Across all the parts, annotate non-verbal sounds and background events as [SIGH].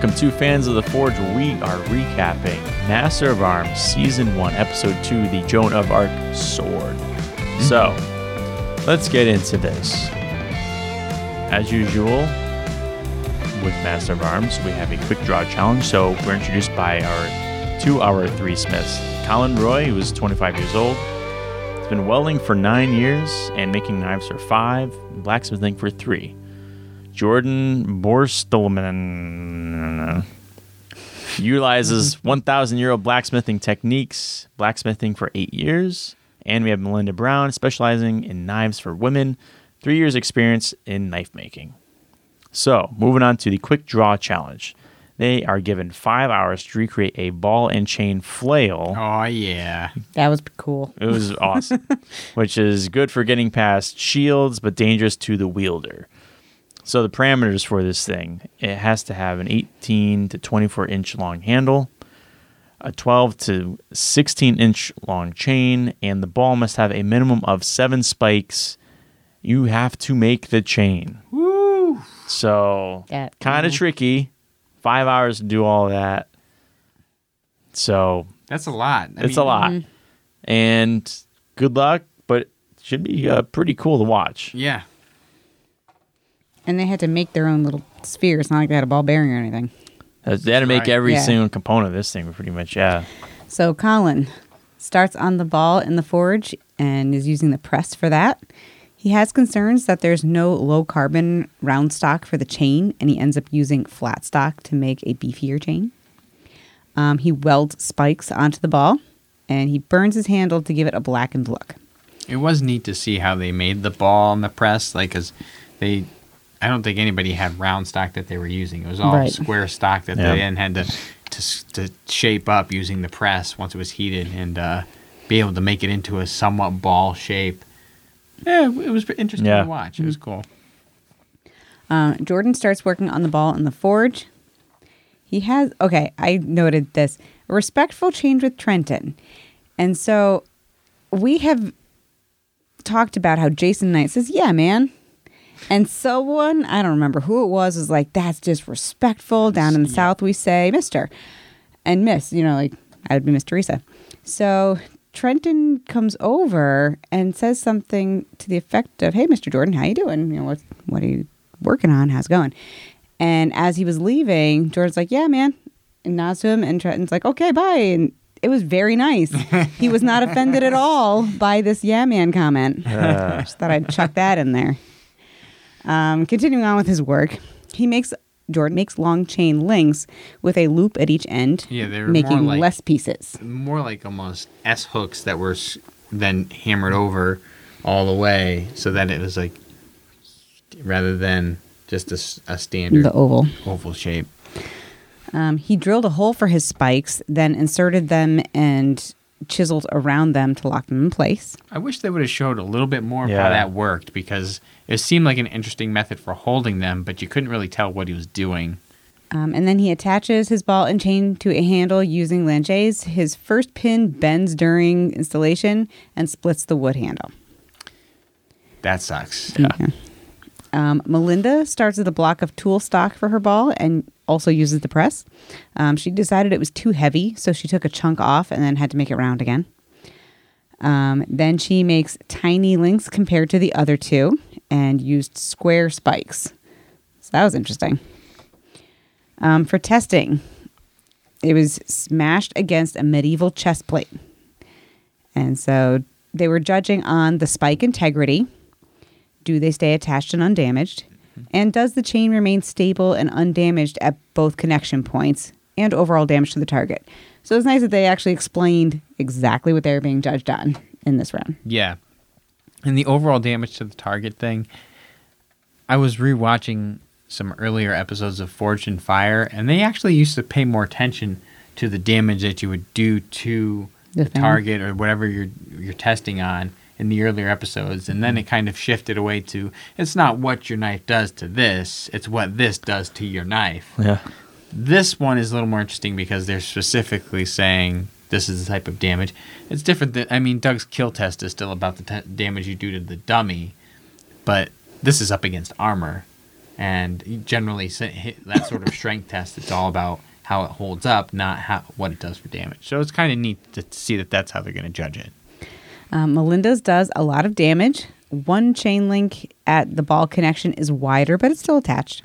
Welcome to Fans of the Forge. We are recapping Master of Arms Season 1, Episode 2, The Joan of Arc Sword. Mm-hmm. So, let's get into this. As usual, with Master of Arms, we have a quick draw challenge. So, we're introduced by our two hour three smiths. Colin Roy, who is 25 years old, has been welding for nine years and making knives for five, and blacksmithing for three. Jordan Borstelman utilizes 1,000 year old blacksmithing techniques, blacksmithing for eight years. And we have Melinda Brown, specializing in knives for women, three years experience in knife making. So, moving on to the quick draw challenge. They are given five hours to recreate a ball and chain flail. Oh yeah. That was cool. It was awesome, [LAUGHS] which is good for getting past shields, but dangerous to the wielder. So the parameters for this thing, it has to have an 18 to 24 inch long handle, a 12 to 16 inch long chain, and the ball must have a minimum of seven spikes. You have to make the chain. Woo. So That- kind of mhm. tricky. Five hours to do all that. So That's a lot. I it's a lot. Mm-hmm. And good luck, but it should be uh, pretty cool to watch. Yeah. And they had to make their own little sphere. It's not like they had a ball bearing or anything. Uh, They had to make right. every Yeah. single component of this thing, pretty much. Yeah. So Colin starts on the ball in the forge and is using the press for that. He has concerns that there's no low carbon round stock for the chain, and he ends up using flat stock to make a beefier chain. Um, he welds spikes onto the ball, and he burns his handle to give it a blackened look. It was neat to see how they made the ball in the press, like, cause they. I don't think anybody had round stock that they were using. It was all Right. square stock that Yeah. they then had to, to to shape up using the press once it was heated and uh, be able to make it into a somewhat ball shape. Yeah, it was interesting Yeah. to watch. It was cool. Uh, Jordan starts working on the ball in the forge. He has, okay, I noted this a respectful change with Trenton. And so we have talked about how Jason Knight says, Yeah, man. And someone, I don't remember who it was, was like, That's disrespectful. Down in the South, we say Mr. and Miss, you know, like I would be Miss Teresa. So Trenton comes over and says something to the effect of, "Hey, Mr. Jordan, how you doing? You know, what what are you working on? How's it going?" And as he was leaving, Jordan's like, "Yeah, man," and nods to him, and Trenton's like, "Okay, bye." And it was very nice. he was not offended at all by this "Yeah, man" comment. [LAUGHS] Just thought I'd chuck that in there. Um, continuing on with his work, he makes Jordan makes long chain links with a loop at each end, Yeah, they were making like less pieces. more like almost S hooks that were then hammered over all the way, so that it was like rather than just a standard The oval. oval shape. Um, he drilled a hole for his spikes, then inserted them and chiseled around them to lock them in place. I wish they would have showed a little bit more of Yeah. how that worked because it seemed like an interesting method for holding them, but you couldn't really tell what he was doing. Um, and then he attaches his ball and chain to a handle using langes. His first pin bends during installation and splits the wood handle. That sucks. Yeah. Um, Melinda starts with a block of tool stock for her ball and also uses the press. Um, she decided it was too heavy, so she took a chunk off and then had to make it round again. Um, then she makes tiny links compared to the other two and used square spikes. So that was interesting. Um, for testing, it was smashed against a medieval chest plate. And so they were judging on the spike integrity. Do they stay attached and undamaged? And does the chain remain stable and undamaged at both connection points and overall damage to the target? So it's nice that they actually explained exactly what they were being judged on in this round. Yeah. And the overall damage to the target thing, I was rewatching some earlier episodes of Forged in Fire, and they actually used to pay more attention to the damage that you would do to The the, target or whatever you're you're testing on in the earlier episodes, and then it kind of shifted away to it's not what your knife does to this, it's what this does to your knife. Yeah. This one is a little more interesting because they're specifically saying this is the type of damage. It's different than I mean, Doug's kill test is still about the t- damage you do to the dummy, but this is up against armor, And generally, that sort of strength test, it's all about how it holds up, not how what it does for damage. So it's kind of neat to see that that's how they're going to judge it. Um, Melinda's does a lot of damage. One chain link at the ball connection is wider, but it's still attached.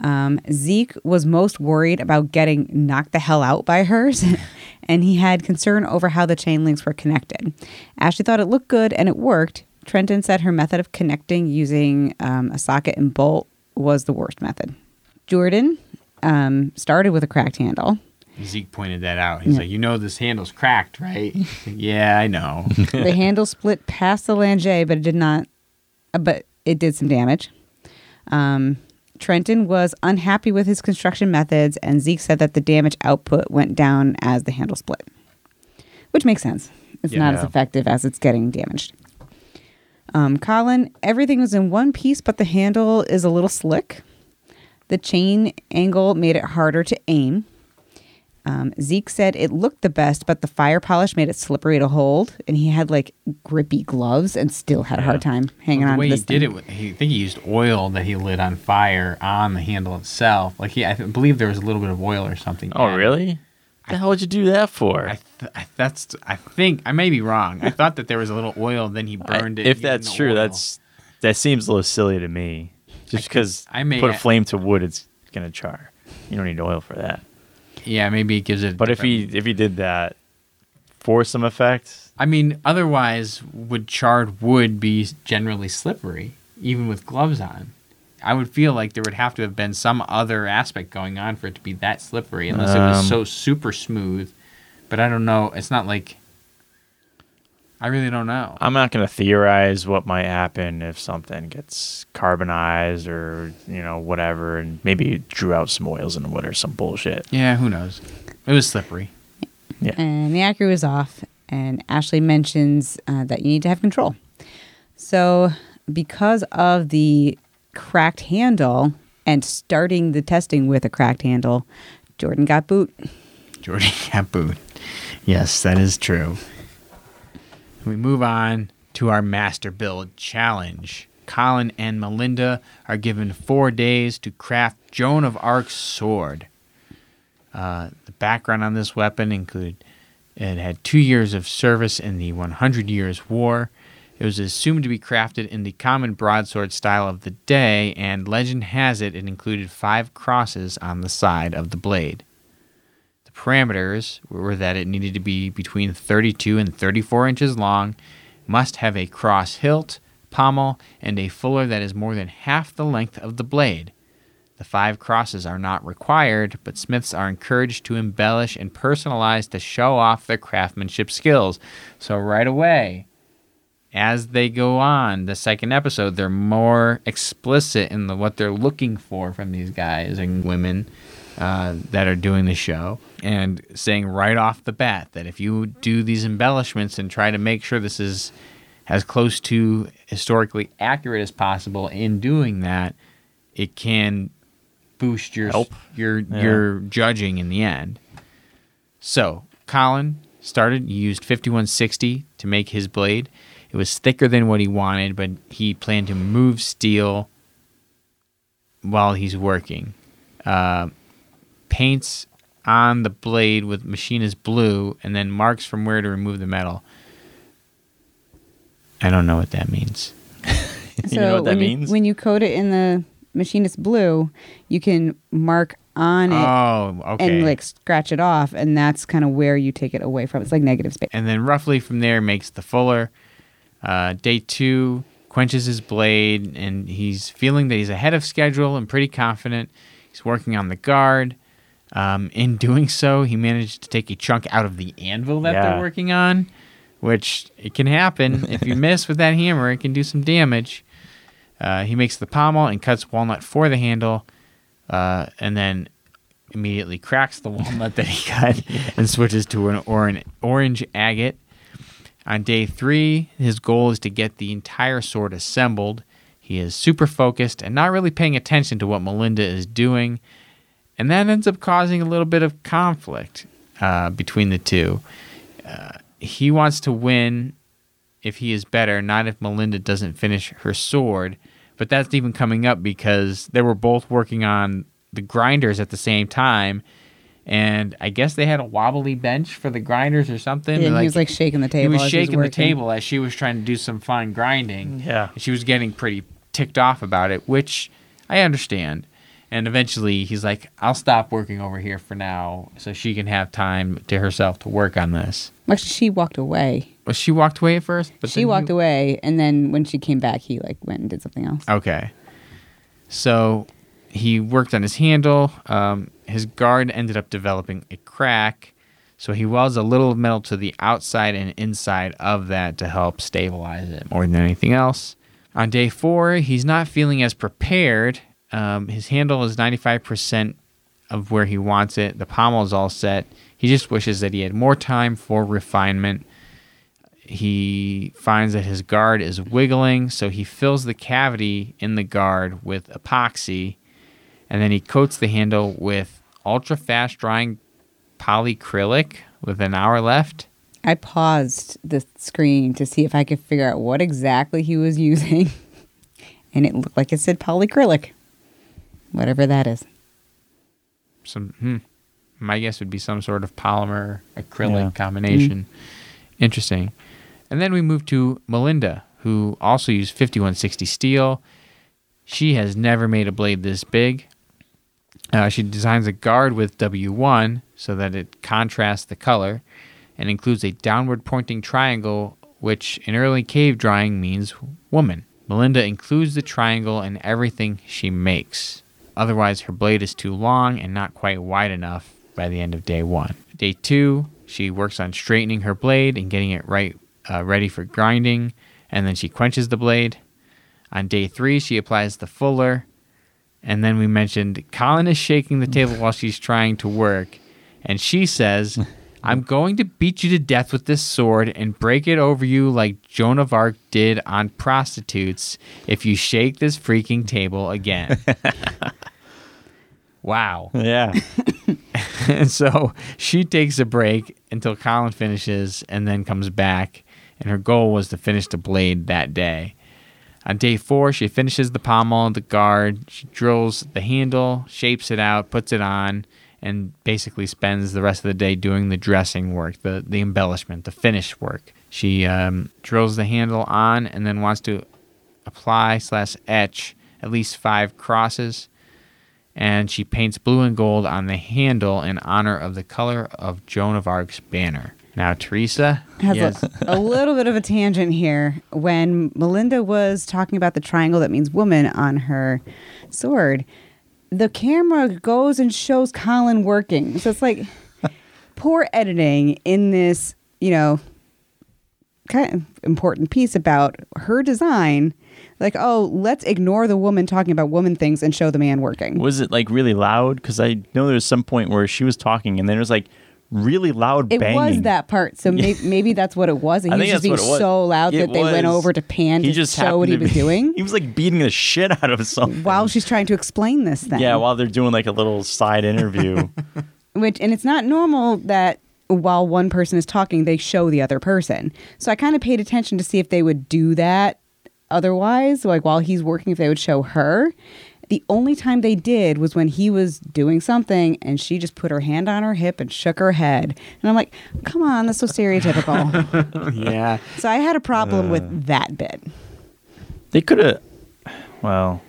Um, Zeke was most worried about getting knocked the hell out by hers, [LAUGHS] and he had concern over how the chain links were connected. Ashley thought it looked good and it worked. Trenton said her method of connecting using um, a socket and bolt was the worst method. Jordan um, started with a cracked handle. Zeke pointed that out. He's Yeah. like, "You know, this handle's cracked, right?" [LAUGHS] yeah, I know. the handle split past the lange, but it did not. uh, But it did some damage. Um, Trenton was unhappy with his construction methods, and Zeke said that the damage output went down as the handle split, which makes sense. It's not as effective as it's getting damaged. Um, Colin, everything was in one piece, but the handle is a little slick. The chain angle made it harder to aim. Um, Zeke said it looked the best, but the fire polish made it slippery to hold, and he had like grippy gloves and still had a hard time hanging Well, on the way to he this did it, he, I think he used oil that he lit on fire on the handle itself. Like he, I th- believe there was a little bit of oil or something. Oh, added. really? the hell would you do that for? I th- I, that's I think I may be wrong. I thought that there was a little oil, then he I- burned it. if that's true, oil. that's that seems a little silly to me. Just because I may- put a flame to wood, it's gonna char. You don't need oil for that. Yeah, maybe it gives it. But if he if he did that for some effect, I mean, otherwise, would charred wood be generally slippery, even with gloves on? I would feel like there would have to have been some other aspect going on for it to be that slippery, unless it was Um, so super smooth. But I don't know. It's not like. I really don't know. I'm not gonna theorize what might happen if something gets carbonized or you know whatever, and maybe it drew out some oils in the wood or some bullshit. yeah, who knows? It was slippery. Yeah. and the accuracy was off. And Ashley mentions uh, that you need to have control. So, because of the cracked handle and starting the testing with a cracked handle, Jordan got boot. Jordan [LAUGHS] got boot. Yes, that is true. We move on to our master build challenge. Colin and Melinda are given four days to craft Joan of Arc's sword. Uh, the background on this weapon included it had two years of service in the 100 Years' War. It was assumed to be crafted in the common broadsword style of the day, and legend has it it included five crosses on the side of the blade. Parameters were that it needed to be between 32 and 34 inches long, must have a cross hilt, pommel, and a fuller that is more than half the length of the blade. The five crosses are not required, but smiths are encouraged to embellish and personalize to show off their craftsmanship skills. So, right away, as they go on the second episode, they're more explicit in the, what they're looking for from these guys and women uh, that are doing the show, and saying right off the bat that if you do these embellishments and try to make sure this is as close to historically accurate as possible in doing that, it can boost your Help. your Yeah. your judging in the end. So Colin started. He used 5160 to make his blade. It was thicker than what he wanted, but he planned to move steel while he's working. Uh, paints on the blade with machinist blue, and then marks from where to remove the metal. I don't know what that means. [LAUGHS] you know what that when means? You, when you coat it in the machinist blue, you can mark on it Oh, okay. and like scratch it off, and that's kind of where you take it away from. It's like negative space. and then roughly from there makes the fuller. Uh, day two quenches his blade, and he's feeling that he's ahead of schedule and pretty confident. He's working on the guard. Um, in doing so, he managed to take a chunk out of the anvil that Yeah. they're working on, which it can happen [LAUGHS] if you miss with that hammer. It can do some damage. Uh, he makes the pommel and cuts walnut for the handle, uh, and then immediately cracks the [LAUGHS] walnut that he cut [LAUGHS] and switches to an orange, orange agate. On day three, his goal is to get the entire sword assembled. He is super focused and not really paying attention to what Melinda is doing, and that ends up causing a little bit of conflict uh, between the two. Uh, he wants to win if he is better, not if Melinda doesn't finish her sword. but that's even coming up because they were both working on the grinders at the same time. And I guess they had a wobbly bench for the grinders or something. Yeah, and, he was like shaking the table. he table. was as shaking the table as she was trying to do some fine grinding. Yeah. She was getting pretty ticked off about it, which I understand. And eventually he's like, I'll stop working over here for now so she can have time to herself to work on this. Actually, she walked away. Well, she walked away at first? But she walked he- away, and then when she came back, he like went and did something else. Okay. So he worked on his handle. Um, his guard ended up developing a crack. So he welds a little metal to the outside and inside of that to help stabilize it more than anything else. On day four, he's not feeling as prepared. Um, his handle is 95% of where he wants it. The pommel is all set. He just wishes that he had more time for refinement he finds that his guard is wiggling, so he fills the cavity in the guard with epoxy, and then he coats the handle with ultra fast drying polyacrylic with an hour left. I paused the screen to see if I could figure out what exactly he was [LAUGHS] using, and it looked like it said polyacrylic, whatever that is. Some, hmm, my guess would be some sort of polymer acrylic Yeah. combination. Interesting. And then we move to Melinda, who also used 5160 steel. She has never made a blade this big. Uh, she designs a guard with W1 so that it contrasts the color and includes a downward pointing triangle, which in early cave drawing means woman. Melinda includes the triangle in everything she makes. Otherwise, her blade is too long and not quite wide enough by the end of day one. Day two, she works on straightening her blade and getting it right, uh, ready for grinding, and then she quenches the blade. On day three, she applies the fuller, and then we mentioned Colin is shaking the table while she's trying to work, and she says, [LAUGHS] I'm going to beat you to death with this sword and break it over you like Joan of Arc did on prostitutes if you shake this freaking table again. [LAUGHS] wow. [LAUGHS] Yeah. and so she takes a break until Colin finishes and then comes back. And her goal was to finish the blade that day. On day four, she finishes the pommel the guard. She drills the handle, shapes it out, puts it on, and basically spends the rest of the day doing the dressing work, the, the embellishment, the finish work. She um, drills the handle on and then wants to apply slash etch at least five crosses and she paints blue and gold on the handle in honor of the color of Joan of Arc's banner. Now, Teresa has yes, a, a little bit of a tangent here. When Melinda was talking about the triangle that means woman on her sword, the camera goes and shows Colin working. So it's like poor editing in this, you know, kind of important piece about her design. Like, oh, let's ignore the woman talking about woman things and show the man working. was it like really loud? Because I know there was some point where she was talking and then it was like really loud banging. It banging. was that part, so maybe, [LAUGHS] maybe that's what it was. And he was just being that's what it was. so loud It that they went over to pan to show what he was be- doing [LAUGHS] He was like beating the shit out of something. while she's trying to explain this thing. Yeah, while they're doing like a little side interview. [LAUGHS] which and it's not normal that while one person is talking, they show the other person. So I kind of paid attention to see if they would do that otherwise, like while he's working, if they would show her. The only time they did was when he was doing something and she just put her hand on her hip and shook her head. And I'm like, come on, that's so stereotypical. [LAUGHS] yeah, so I had a problem with uh. that bit. they could have. Well,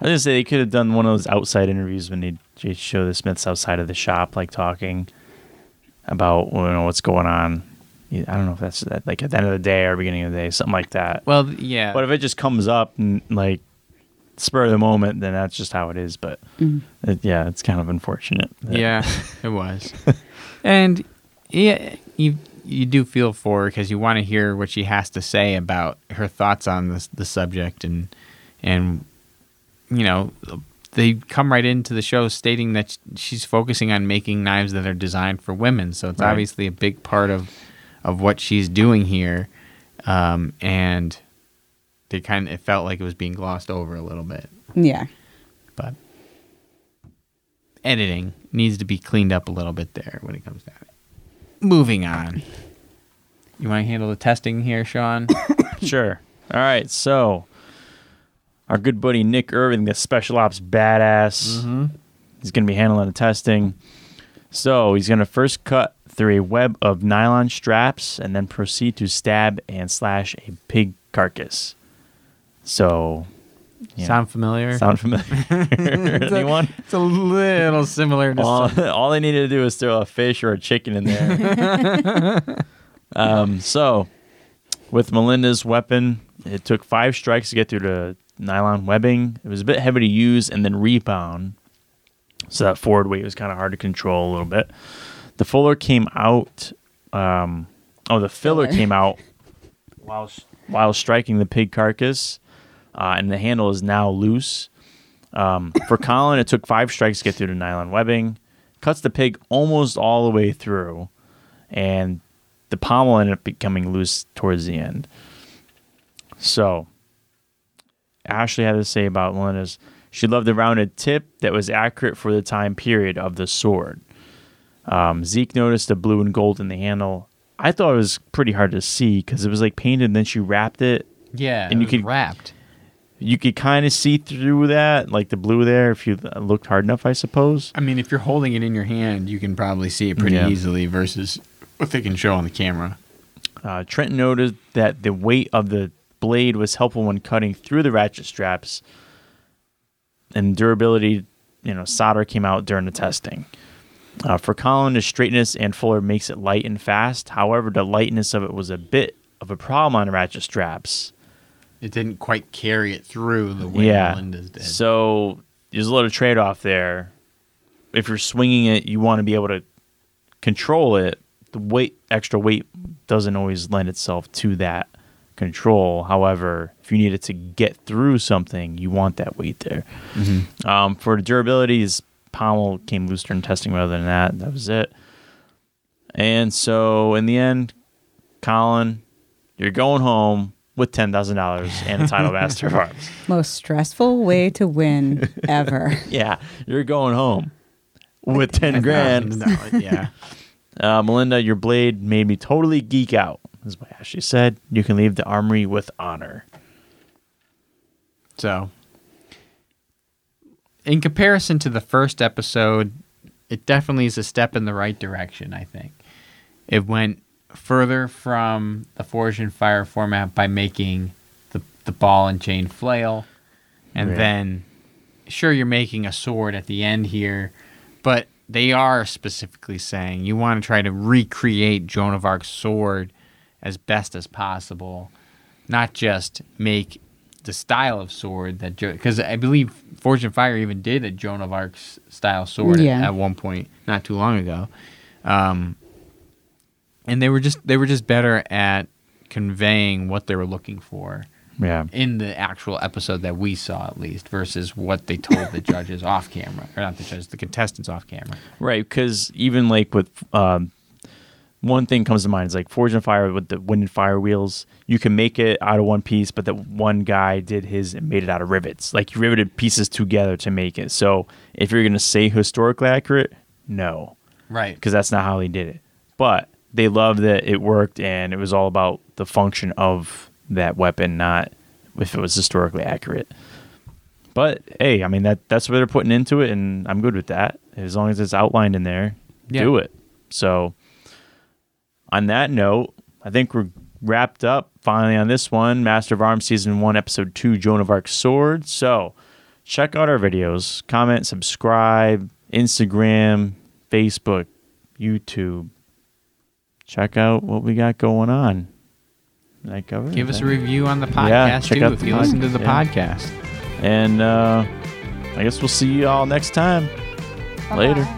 I was gonna say they could have done one of those outside interviews when they they show the Smiths outside of the shop, like talking about you know what's going on. I don't know if that's that, like at the end of the day or beginning of the day, something like that. well, yeah, But if it just comes up and like spur of the moment, then that's just how it is. But mm. it, yeah, it's kind of unfortunate. that- yeah, [LAUGHS] it was, [LAUGHS] and yeah, you you do feel for her because you want to hear what she has to say about her thoughts on this the subject and and you know they come right into the show stating that she's focusing on making knives that are designed for women so it's Right. obviously a big part of of what she's doing here um, and they kind of it felt like it was being glossed over a little bit Yeah. but editing needs to be cleaned up a little bit there when it comes to it. Moving on. You want to handle the testing here, Sean? [COUGHS] Sure. All right. So our good buddy Nick Irving, the special ops badass. He's going to be handling the testing. So he's going to first cut through a web of nylon straps and then proceed to stab and slash a pig carcass. So. Sound familiar? sound familiar? [LAUGHS] [LAUGHS] Anyone? It's a little similar to all, some- [LAUGHS] all they needed to do was throw a fish or a chicken in there. um, so, with Melinda's weapon, it took five strikes to get through the nylon webbing. It was a bit heavy to use and then rebound. So that forward weight was kind of hard to control a little bit. The fuller came out. Um, oh, the filler Filler. came out [LAUGHS] while while striking the pig carcass, uh, and the handle is now loose. Um, for [COUGHS] Colin, it took five strikes to get through the nylon webbing. Cuts the pig almost all the way through, and the pommel ended up becoming loose towards the end. So, Ashley had to say about Melinda's. She loved the rounded tip that was accurate for the time period of the sword. Um, Zeke noticed the blue and gold in the handle. I thought it was pretty hard to see because it was like painted, and then she wrapped it. yeah, and you it was could- wrapped. You could kind of see through that, like the blue there, if you looked hard enough, I suppose. I mean, if you're holding it in your hand, you can probably see it pretty Yeah. easily versus what they can show on the camera. Uh, Trent noted that the weight of the blade was helpful when cutting through the ratchet straps, and durability, you know, solder came out during the testing. Uh, for Colin, the straightness and fuller makes it light and fast. However, the lightness of it was a bit of a problem on ratchet straps. It didn't quite carry it through the way yeah. Melinda's did. So there's a little trade off there. If you're swinging it, you want to be able to control it. The weight, extra weight, doesn't always lend itself to that control. However, if you need it to get through something, you want that weight there. Um, for the durability, his pommel came loose during testing. Rather than that, that was it. And so, in the end, Colin, you're going home with ten thousand dollars and a title [LAUGHS] master of arms. Most stressful way to win ever. [LAUGHS] Yeah, you're going home with ten grand. $10,000, yeah. [LAUGHS] Uh, Melinda, your blade made me totally geek out. Is what Ashley said. You can leave the armory with honor. So, in comparison to the first episode, it definitely is a step in the right direction, I think. It went further from the Forged in Fire format by making the, the ball and chain flail. And Right. then, sure, you're making a sword at the end here, but they are specifically saying you want to try to recreate Joan of Arc's sword as best as possible, not just make the style of sword that because I believe Forged in Fire even did a Joan of Arc's style sword at- Yeah. at, one point not too long ago, um, and they were just they were just better at conveying what they were looking for Yeah. in the actual episode that we saw at least versus what they told the [LAUGHS] judges off camera or not the judges the contestants off camera. Right, because even like with um, one thing comes to mind is like Forged in Fire with the wind and fire wheels. You can make it out of one piece, but that one guy did his and made it out of rivets. Like you riveted pieces together to make it. So if you're gonna say historically accurate, no, Right. because that's not how they did it. But they loved that it worked, and it was all about the function of that weapon, not if it was historically accurate. But hey, I mean that that's what they're putting into it, and I'm good with that. As long as it's outlined in there, Yeah. do it. So, on that note, I think we're wrapped up finally on this one, Master of Arms season one, episode two, Joan of Arc's sword. So, check out our videos, comment, subscribe, Instagram, Facebook, YouTube. Check out what we got going on. Did I cover Give us a review on the podcast Yeah, check too out if the you listen to the pod- podcast. And uh, I guess we'll see you all next time. Later. Bye-bye.